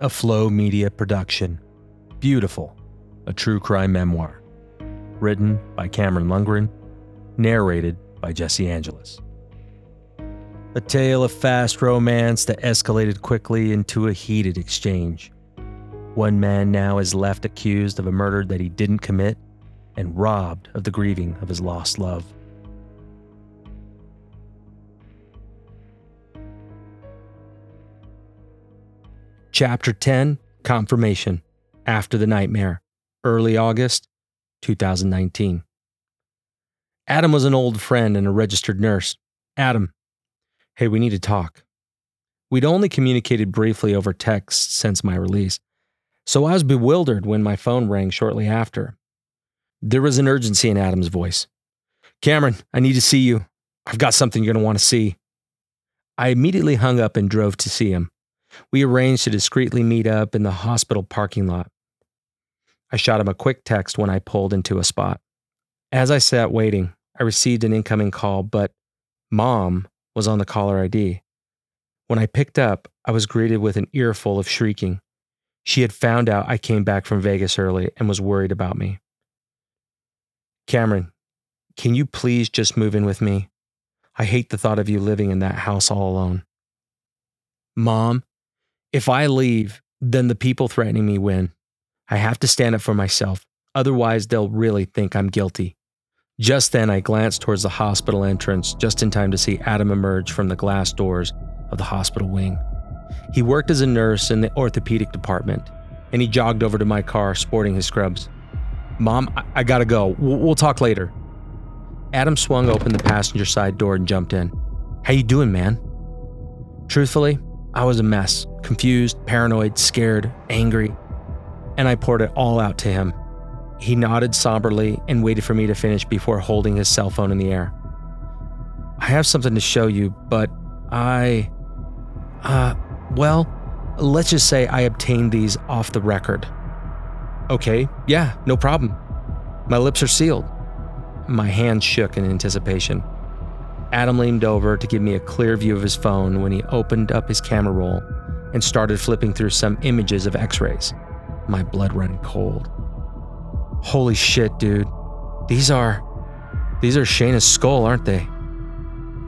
a Flow Media production. Beautiful, a true crime memoir. Written by Cameron Lundgren, narrated by Jesse Angelus. A tale of fast romance that escalated quickly into a heated exchange. One man now is left accused of a murder that he didn't commit and robbed of the grieving of his lost love. Chapter 10 Confirmation After the Nightmare, early August 2019. Adam was an old friend and a registered nurse. Adam, hey, we need to talk. We'd only communicated briefly over text since my release, so I was bewildered when my phone rang shortly after. There was an urgency in Adam's voice. Cameron, I need to see you. I've got something you're going to want to see. I immediately hung up and drove to see him. We arranged to discreetly meet up in the hospital parking lot. I shot him a quick text when I pulled into a spot. As I sat waiting, I received an incoming call, but mom was on the caller ID. When I picked up, I was greeted with an earful of shrieking. She had found out I came back from Vegas early and was worried about me. Cameron, can you please just move in with me? I hate the thought of you living in that house all alone. Mom, if I leave, then the people threatening me win. I have to stand up for myself. Otherwise, they'll really think I'm guilty. Just then, I glanced towards the hospital entrance just in time to see Adam emerge from the glass doors of the hospital wing. He worked as a nurse in the orthopedic department, and he jogged over to my car sporting his scrubs. Mom, I, I gotta go. We'll, we'll talk later. Adam swung open the passenger side door and jumped in. How you doing, man? Truthfully, I was a mess confused, paranoid, scared, angry. And I poured it all out to him. He nodded somberly and waited for me to finish before holding his cell phone in the air. I have something to show you, but I. Uh, well, let's just say I obtained these off the record. Okay, yeah, no problem. My lips are sealed. My hands shook in anticipation. Adam leaned over to give me a clear view of his phone when he opened up his camera roll and started flipping through some images of x rays. My blood running cold. Holy shit, dude. These are. These are Shayna's skull, aren't they?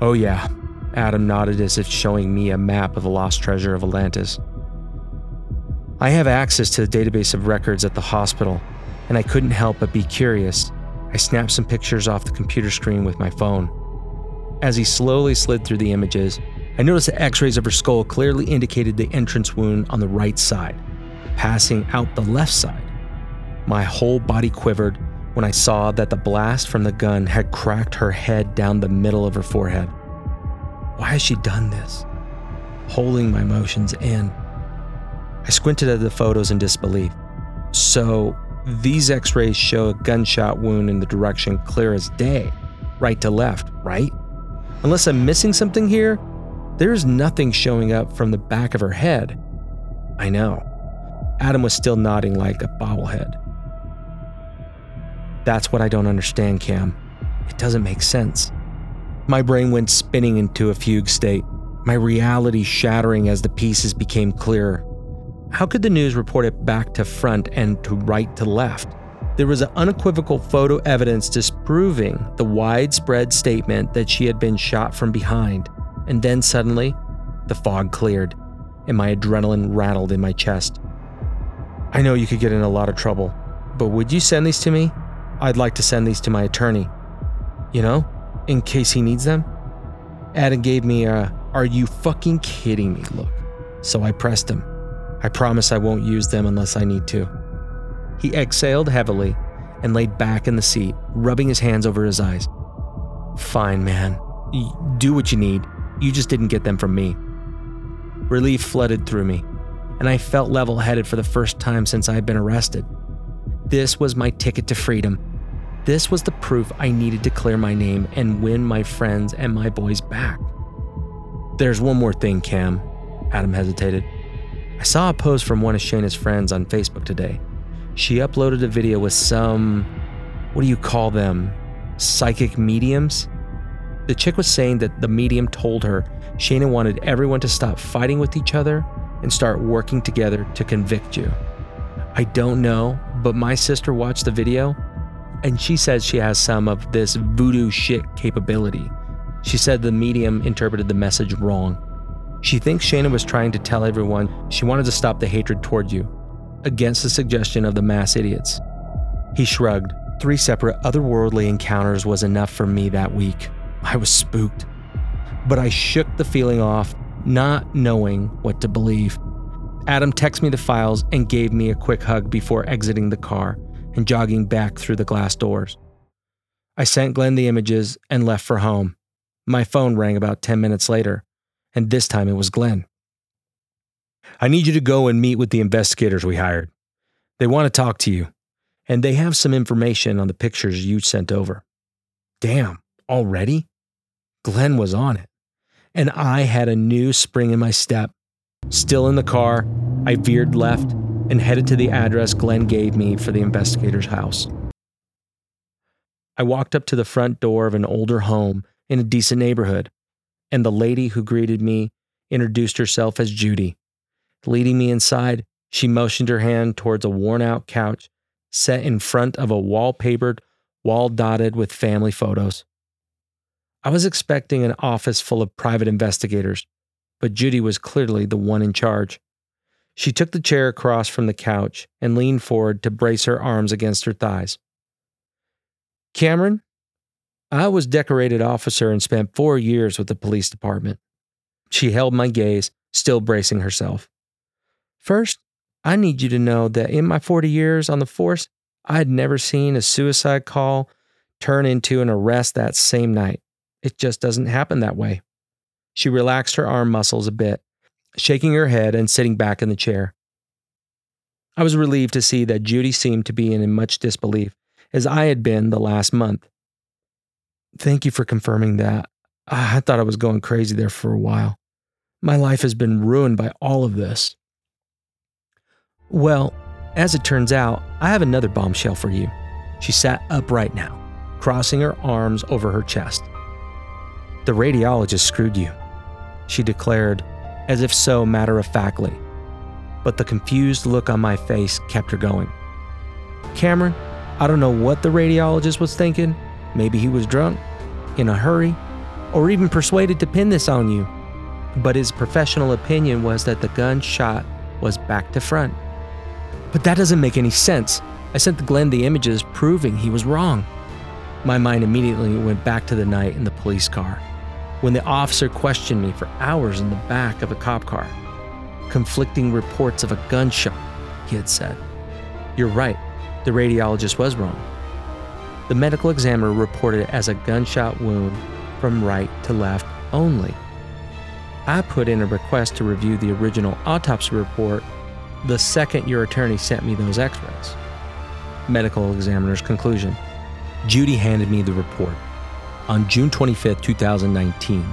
Oh, yeah. Adam nodded as if showing me a map of the lost treasure of Atlantis. I have access to the database of records at the hospital, and I couldn't help but be curious. I snapped some pictures off the computer screen with my phone. As he slowly slid through the images, I noticed the x rays of her skull clearly indicated the entrance wound on the right side, passing out the left side. My whole body quivered when I saw that the blast from the gun had cracked her head down the middle of her forehead. Why has she done this? Holding my emotions in. I squinted at the photos in disbelief. So, these x rays show a gunshot wound in the direction clear as day, right to left, right? Unless I'm missing something here, there's nothing showing up from the back of her head. I know. Adam was still nodding like a bobblehead. That's what I don't understand, Cam. It doesn't make sense. My brain went spinning into a fugue state, my reality shattering as the pieces became clearer. How could the news report it back to front and to right to left? There was unequivocal photo evidence disproving the widespread statement that she had been shot from behind. And then suddenly, the fog cleared, and my adrenaline rattled in my chest. I know you could get in a lot of trouble, but would you send these to me? I'd like to send these to my attorney. You know, in case he needs them? Adam gave me a, are you fucking kidding me look. So I pressed him. I promise I won't use them unless I need to. He exhaled heavily and laid back in the seat, rubbing his hands over his eyes. Fine, man. Do what you need. You just didn't get them from me. Relief flooded through me, and I felt level headed for the first time since I had been arrested. This was my ticket to freedom. This was the proof I needed to clear my name and win my friends and my boys back. There's one more thing, Cam. Adam hesitated. I saw a post from one of Shayna's friends on Facebook today. She uploaded a video with some, what do you call them? Psychic mediums? The chick was saying that the medium told her Shayna wanted everyone to stop fighting with each other and start working together to convict you. I don't know, but my sister watched the video and she says she has some of this voodoo shit capability. She said the medium interpreted the message wrong. She thinks Shayna was trying to tell everyone she wanted to stop the hatred toward you, against the suggestion of the mass idiots. He shrugged. Three separate otherworldly encounters was enough for me that week. I was spooked. But I shook the feeling off, not knowing what to believe. Adam texted me the files and gave me a quick hug before exiting the car and jogging back through the glass doors. I sent Glenn the images and left for home. My phone rang about 10 minutes later, and this time it was Glenn. I need you to go and meet with the investigators we hired. They want to talk to you, and they have some information on the pictures you sent over. Damn, already? Glenn was on it, and I had a new spring in my step. Still in the car, I veered left and headed to the address Glenn gave me for the investigator's house. I walked up to the front door of an older home in a decent neighborhood, and the lady who greeted me introduced herself as Judy. Leading me inside, she motioned her hand towards a worn out couch set in front of a wallpapered wall dotted with family photos. I was expecting an office full of private investigators, but Judy was clearly the one in charge. She took the chair across from the couch and leaned forward to brace her arms against her thighs. Cameron, I was decorated officer and spent four years with the police department. She held my gaze, still bracing herself. First, I need you to know that in my 40 years on the force, I had never seen a suicide call turn into an arrest that same night. It just doesn't happen that way. She relaxed her arm muscles a bit, shaking her head and sitting back in the chair. I was relieved to see that Judy seemed to be in much disbelief, as I had been the last month. Thank you for confirming that. I thought I was going crazy there for a while. My life has been ruined by all of this. Well, as it turns out, I have another bombshell for you. She sat upright now, crossing her arms over her chest. The radiologist screwed you, she declared, as if so matter of factly. But the confused look on my face kept her going. Cameron, I don't know what the radiologist was thinking. Maybe he was drunk, in a hurry, or even persuaded to pin this on you. But his professional opinion was that the gun shot was back to front. But that doesn't make any sense. I sent Glenn the images proving he was wrong. My mind immediately went back to the night in the police car, when the officer questioned me for hours in the back of a cop car. Conflicting reports of a gunshot, he had said. You're right, the radiologist was wrong. The medical examiner reported it as a gunshot wound from right to left only. I put in a request to review the original autopsy report the second your attorney sent me those x rays. Medical examiner's conclusion Judy handed me the report. On June 25, 2019,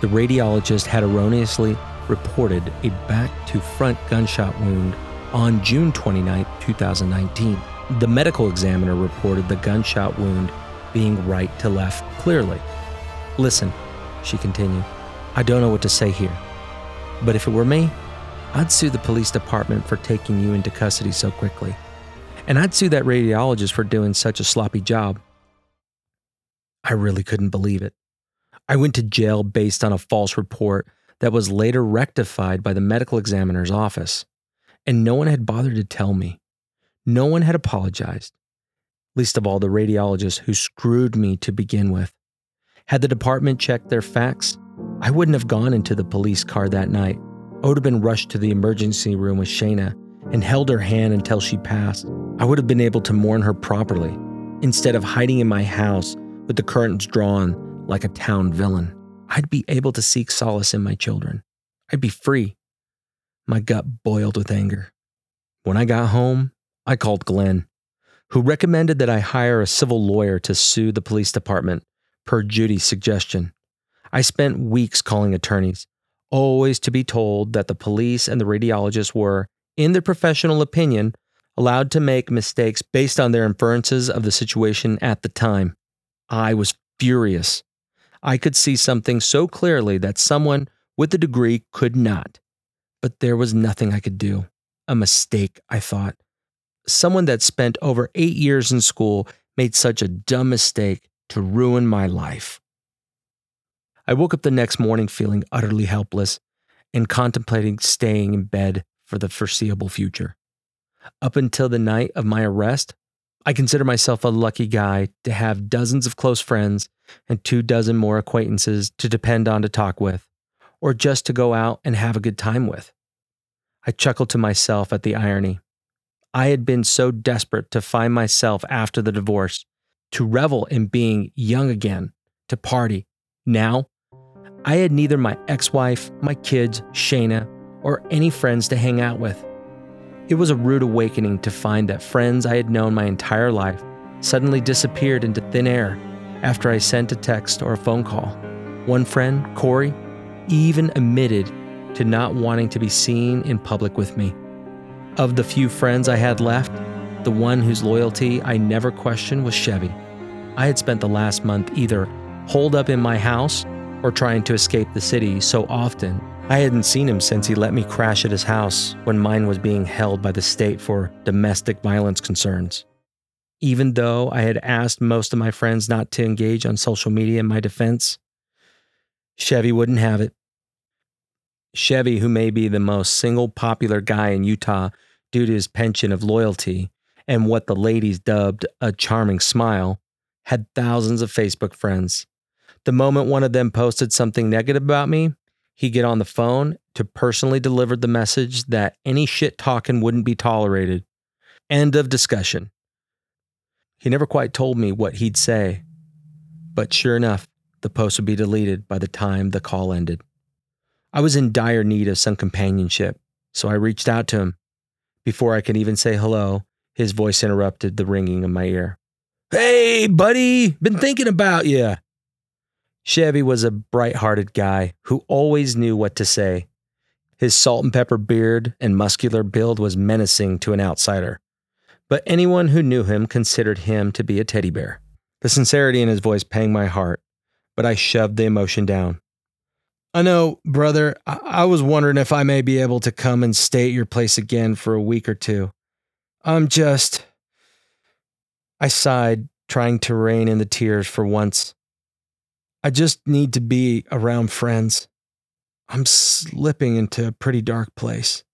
the radiologist had erroneously reported a back to front gunshot wound on June 29, 2019. The medical examiner reported the gunshot wound being right to left clearly. Listen, she continued, I don't know what to say here, but if it were me, I'd sue the police department for taking you into custody so quickly. And I'd sue that radiologist for doing such a sloppy job. I really couldn't believe it. I went to jail based on a false report that was later rectified by the medical examiner's office. And no one had bothered to tell me. No one had apologized, least of all the radiologist who screwed me to begin with. Had the department checked their facts, I wouldn't have gone into the police car that night. Been rushed to the emergency room with Shayna and held her hand until she passed. I would have been able to mourn her properly instead of hiding in my house with the curtains drawn like a town villain. I'd be able to seek solace in my children. I'd be free. My gut boiled with anger. When I got home, I called Glenn, who recommended that I hire a civil lawyer to sue the police department, per Judy's suggestion. I spent weeks calling attorneys, always to be told that the police and the radiologists were, in their professional opinion, allowed to make mistakes based on their inferences of the situation at the time. I was furious. I could see something so clearly that someone with a degree could not. But there was nothing I could do. A mistake, I thought. Someone that spent over eight years in school made such a dumb mistake to ruin my life. I woke up the next morning feeling utterly helpless and contemplating staying in bed for the foreseeable future. Up until the night of my arrest, I consider myself a lucky guy to have dozens of close friends and two dozen more acquaintances to depend on to talk with, or just to go out and have a good time with. I chuckled to myself at the irony. I had been so desperate to find myself after the divorce, to revel in being young again, to party. Now, I had neither my ex wife, my kids, Shayna, or any friends to hang out with. It was a rude awakening to find that friends I had known my entire life suddenly disappeared into thin air after I sent a text or a phone call. One friend, Corey, even admitted to not wanting to be seen in public with me. Of the few friends I had left, the one whose loyalty I never questioned was Chevy. I had spent the last month either holed up in my house or trying to escape the city so often I hadn't seen him since he let me crash at his house when mine was being held by the state for domestic violence concerns. Even though I had asked most of my friends not to engage on social media in my defense, Chevy wouldn't have it. Chevy, who may be the most single popular guy in Utah due to his penchant of loyalty and what the ladies dubbed a charming smile, had thousands of Facebook friends. The moment one of them posted something negative about me, he'd get on the phone to personally deliver the message that any shit talking wouldn't be tolerated. End of discussion. He never quite told me what he'd say, but sure enough, the post would be deleted by the time the call ended. I was in dire need of some companionship, so I reached out to him. Before I could even say hello, his voice interrupted the ringing in my ear. Hey, buddy, been thinking about you. Chevy was a bright hearted guy who always knew what to say. His salt and pepper beard and muscular build was menacing to an outsider, but anyone who knew him considered him to be a teddy bear. The sincerity in his voice panged my heart, but I shoved the emotion down. I know, brother, I-, I was wondering if I may be able to come and stay at your place again for a week or two. I'm just. I sighed, trying to rein in the tears for once. I just need to be around friends. I'm slipping into a pretty dark place.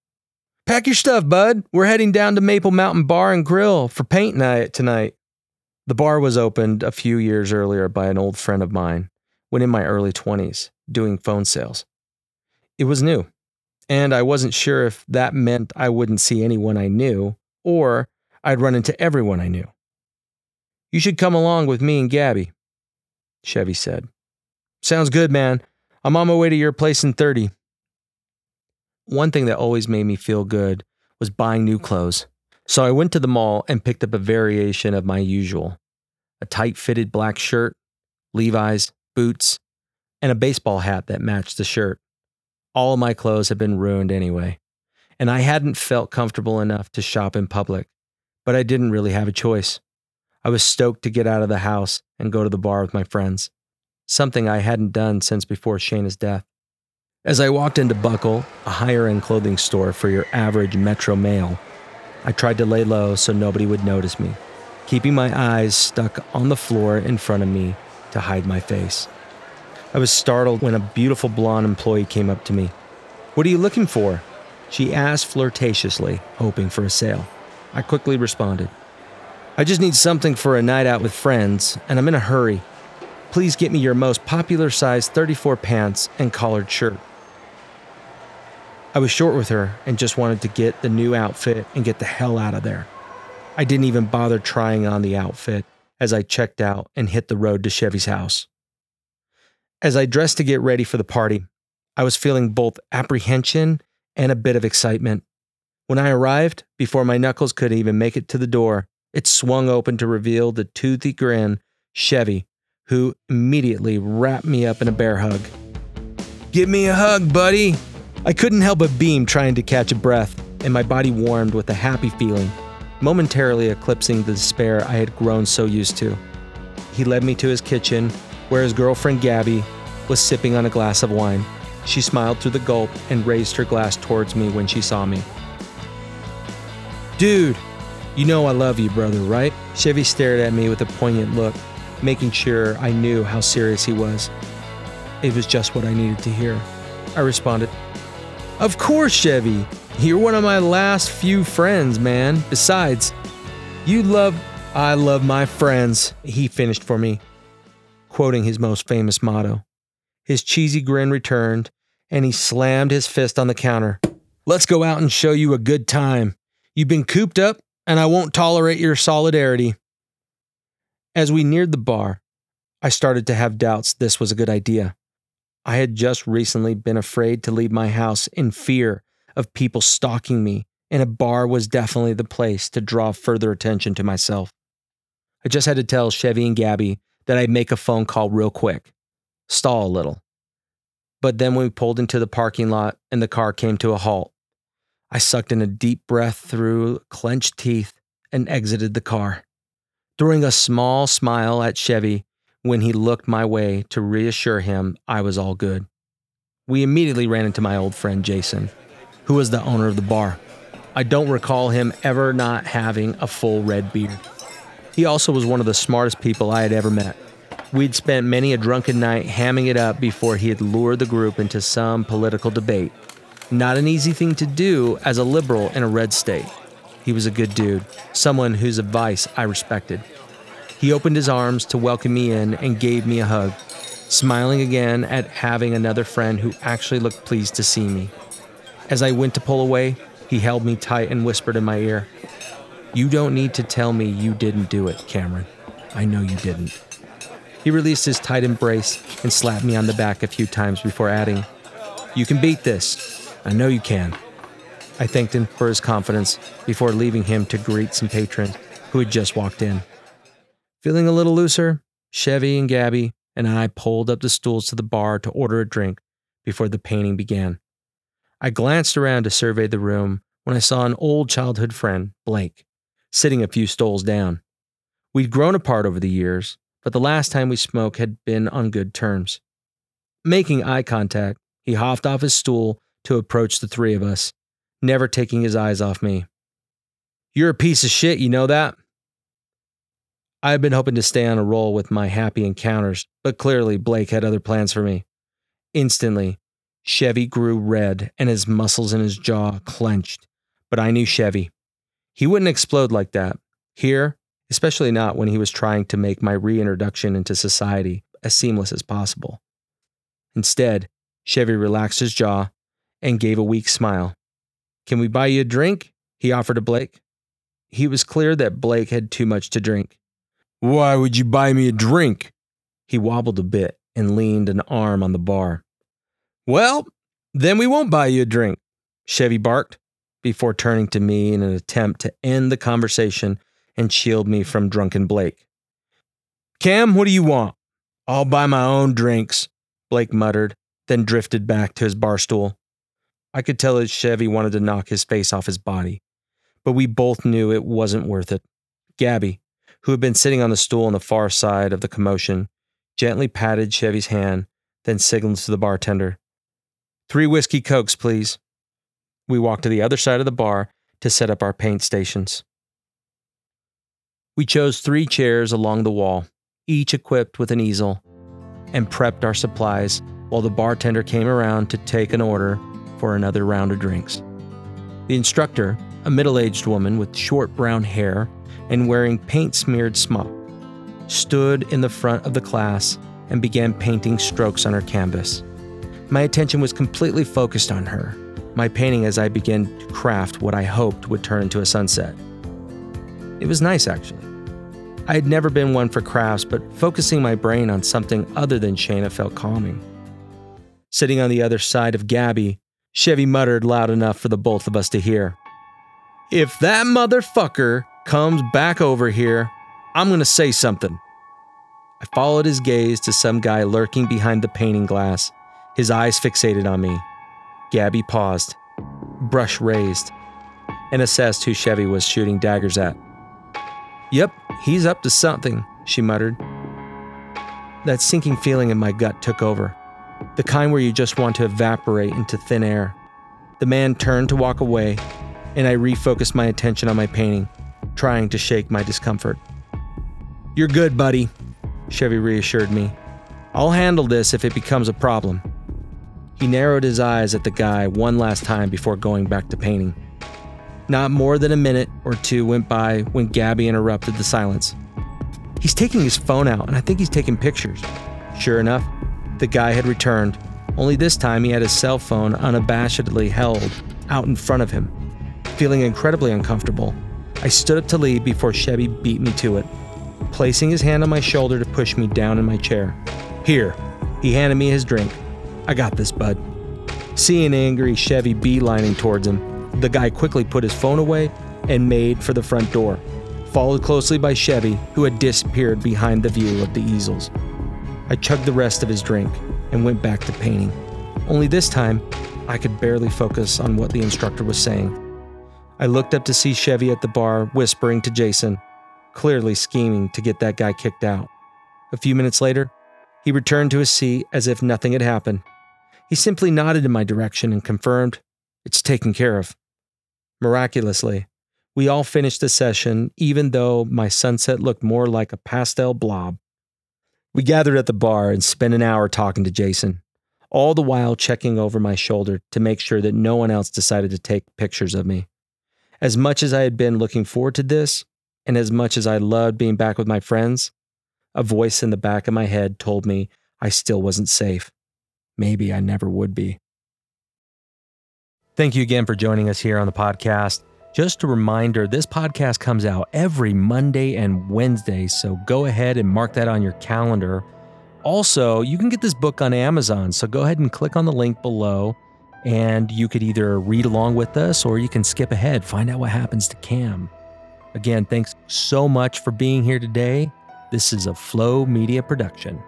Pack your stuff, bud. We're heading down to Maple Mountain Bar and Grill for paint night tonight. The bar was opened a few years earlier by an old friend of mine when in my early 20s, doing phone sales. It was new, and I wasn't sure if that meant I wouldn't see anyone I knew or I'd run into everyone I knew. You should come along with me and Gabby, Chevy said. Sounds good, man. I'm on my way to your place in 30. One thing that always made me feel good was buying new clothes. So I went to the mall and picked up a variation of my usual a tight fitted black shirt, Levi's, boots, and a baseball hat that matched the shirt. All of my clothes had been ruined anyway, and I hadn't felt comfortable enough to shop in public, but I didn't really have a choice. I was stoked to get out of the house and go to the bar with my friends something I hadn't done since before Shayna's death. As I walked into Buckle, a higher end clothing store for your average Metro male, I tried to lay low so nobody would notice me, keeping my eyes stuck on the floor in front of me to hide my face. I was startled when a beautiful blonde employee came up to me. What are you looking for? She asked flirtatiously, hoping for a sale. I quickly responded, I just need something for a night out with friends, and I'm in a hurry. Please get me your most popular size 34 pants and collared shirt. I was short with her and just wanted to get the new outfit and get the hell out of there. I didn't even bother trying on the outfit as I checked out and hit the road to Chevy's house. As I dressed to get ready for the party, I was feeling both apprehension and a bit of excitement. When I arrived, before my knuckles could even make it to the door, it swung open to reveal the toothy grin Chevy who immediately wrapped me up in a bear hug. Give me a hug, buddy! I couldn't help but beam trying to catch a breath, and my body warmed with a happy feeling, momentarily eclipsing the despair I had grown so used to. He led me to his kitchen, where his girlfriend Gabby was sipping on a glass of wine. She smiled through the gulp and raised her glass towards me when she saw me. Dude, you know I love you, brother, right? Chevy stared at me with a poignant look, making sure I knew how serious he was. It was just what I needed to hear. I responded, Of course, Chevy. You're one of my last few friends, man. Besides, you love, I love my friends, he finished for me, quoting his most famous motto. His cheesy grin returned, and he slammed his fist on the counter. Let's go out and show you a good time. You've been cooped up and I won't tolerate your solidarity. As we neared the bar, I started to have doubts this was a good idea. I had just recently been afraid to leave my house in fear of people stalking me, and a bar was definitely the place to draw further attention to myself. I just had to tell Chevy and Gabby that I'd make a phone call real quick, stall a little. But then we pulled into the parking lot and the car came to a halt. I sucked in a deep breath through clenched teeth and exited the car, throwing a small smile at Chevy when he looked my way to reassure him I was all good. We immediately ran into my old friend Jason, who was the owner of the bar. I don't recall him ever not having a full red beard. He also was one of the smartest people I had ever met. We'd spent many a drunken night hamming it up before he had lured the group into some political debate not an easy thing to do as a liberal in a red state. He was a good dude, someone whose advice I respected. He opened his arms to welcome me in and gave me a hug, smiling again at having another friend who actually looked pleased to see me. As I went to pull away, he held me tight and whispered in my ear, You don't need to tell me you didn't do it, Cameron. I know you didn't. He released his tight embrace and slapped me on the back a few times before adding, You can beat this. I know you can. I thanked him for his confidence before leaving him to greet some patrons who had just walked in. Feeling a little looser, Chevy and Gabby and I pulled up the stools to the bar to order a drink before the painting began. I glanced around to survey the room when I saw an old childhood friend, Blake, sitting a few stools down. We'd grown apart over the years, but the last time we spoke had been on good terms. Making eye contact, he hopped off his stool to approach the three of us, never taking his eyes off me. You're a piece of shit, you know that? I had been hoping to stay on a roll with my happy encounters, but clearly Blake had other plans for me. Instantly, Chevy grew red and his muscles in his jaw clenched. But I knew Chevy. He wouldn't explode like that. Here, especially not when he was trying to make my reintroduction into society as seamless as possible. Instead, Chevy relaxed his jaw and gave a weak smile. Can we buy you a drink? He offered to Blake. He was clear that Blake had too much to drink. Why would you buy me a drink? He wobbled a bit and leaned an arm on the bar. Well, then we won't buy you a drink, Chevy barked before turning to me in an attempt to end the conversation and shield me from drunken Blake. Cam, what do you want? I'll buy my own drinks, Blake muttered, then drifted back to his bar stool. I could tell his Chevy wanted to knock his face off his body, but we both knew it wasn't worth it. Gabby, who had been sitting on the stool on the far side of the commotion, gently patted Chevy's hand, then signaled to the bartender. Three whiskey cokes, please. We walked to the other side of the bar to set up our paint stations. We chose three chairs along the wall, each equipped with an easel, and prepped our supplies while the bartender came around to take an order for another round of drinks. The instructor, a middle aged woman with short brown hair and wearing paint smeared smock, stood in the front of the class and began painting strokes on her canvas. My attention was completely focused on her, my painting as I began to craft what I hoped would turn into a sunset. It was nice, actually. I had never been one for crafts, but focusing my brain on something other than Shayna felt calming. Sitting on the other side of Gabby Chevy muttered loud enough for the both of us to hear. If that motherfucker comes back over here, I'm gonna say something. I followed his gaze to some guy lurking behind the painting glass, his eyes fixated on me. Gabby paused, brush raised, and assessed who Chevy was shooting daggers at. Yep, he's up to something, she muttered. That sinking feeling in my gut took over. The kind where you just want to evaporate into thin air. The man turned to walk away, and I refocused my attention on my painting, trying to shake my discomfort. You're good, buddy, Chevy reassured me. I'll handle this if it becomes a problem. He narrowed his eyes at the guy one last time before going back to painting. Not more than a minute or two went by when Gabby interrupted the silence. He's taking his phone out, and I think he's taking pictures. Sure enough, the guy had returned, only this time he had his cell phone unabashedly held out in front of him. Feeling incredibly uncomfortable, I stood up to leave before Chevy beat me to it, placing his hand on my shoulder to push me down in my chair. Here, he handed me his drink. I got this, bud. Seeing angry Chevy beelining towards him, the guy quickly put his phone away and made for the front door, followed closely by Chevy, who had disappeared behind the view of the easels. I chugged the rest of his drink and went back to painting. Only this time, I could barely focus on what the instructor was saying. I looked up to see Chevy at the bar whispering to Jason, clearly scheming to get that guy kicked out. A few minutes later, he returned to his seat as if nothing had happened. He simply nodded in my direction and confirmed, It's taken care of. Miraculously, we all finished the session, even though my sunset looked more like a pastel blob. We gathered at the bar and spent an hour talking to Jason, all the while checking over my shoulder to make sure that no one else decided to take pictures of me. As much as I had been looking forward to this, and as much as I loved being back with my friends, a voice in the back of my head told me I still wasn't safe. Maybe I never would be. Thank you again for joining us here on the podcast. Just a reminder this podcast comes out every Monday and Wednesday, so go ahead and mark that on your calendar. Also, you can get this book on Amazon, so go ahead and click on the link below, and you could either read along with us or you can skip ahead, find out what happens to Cam. Again, thanks so much for being here today. This is a Flow Media production.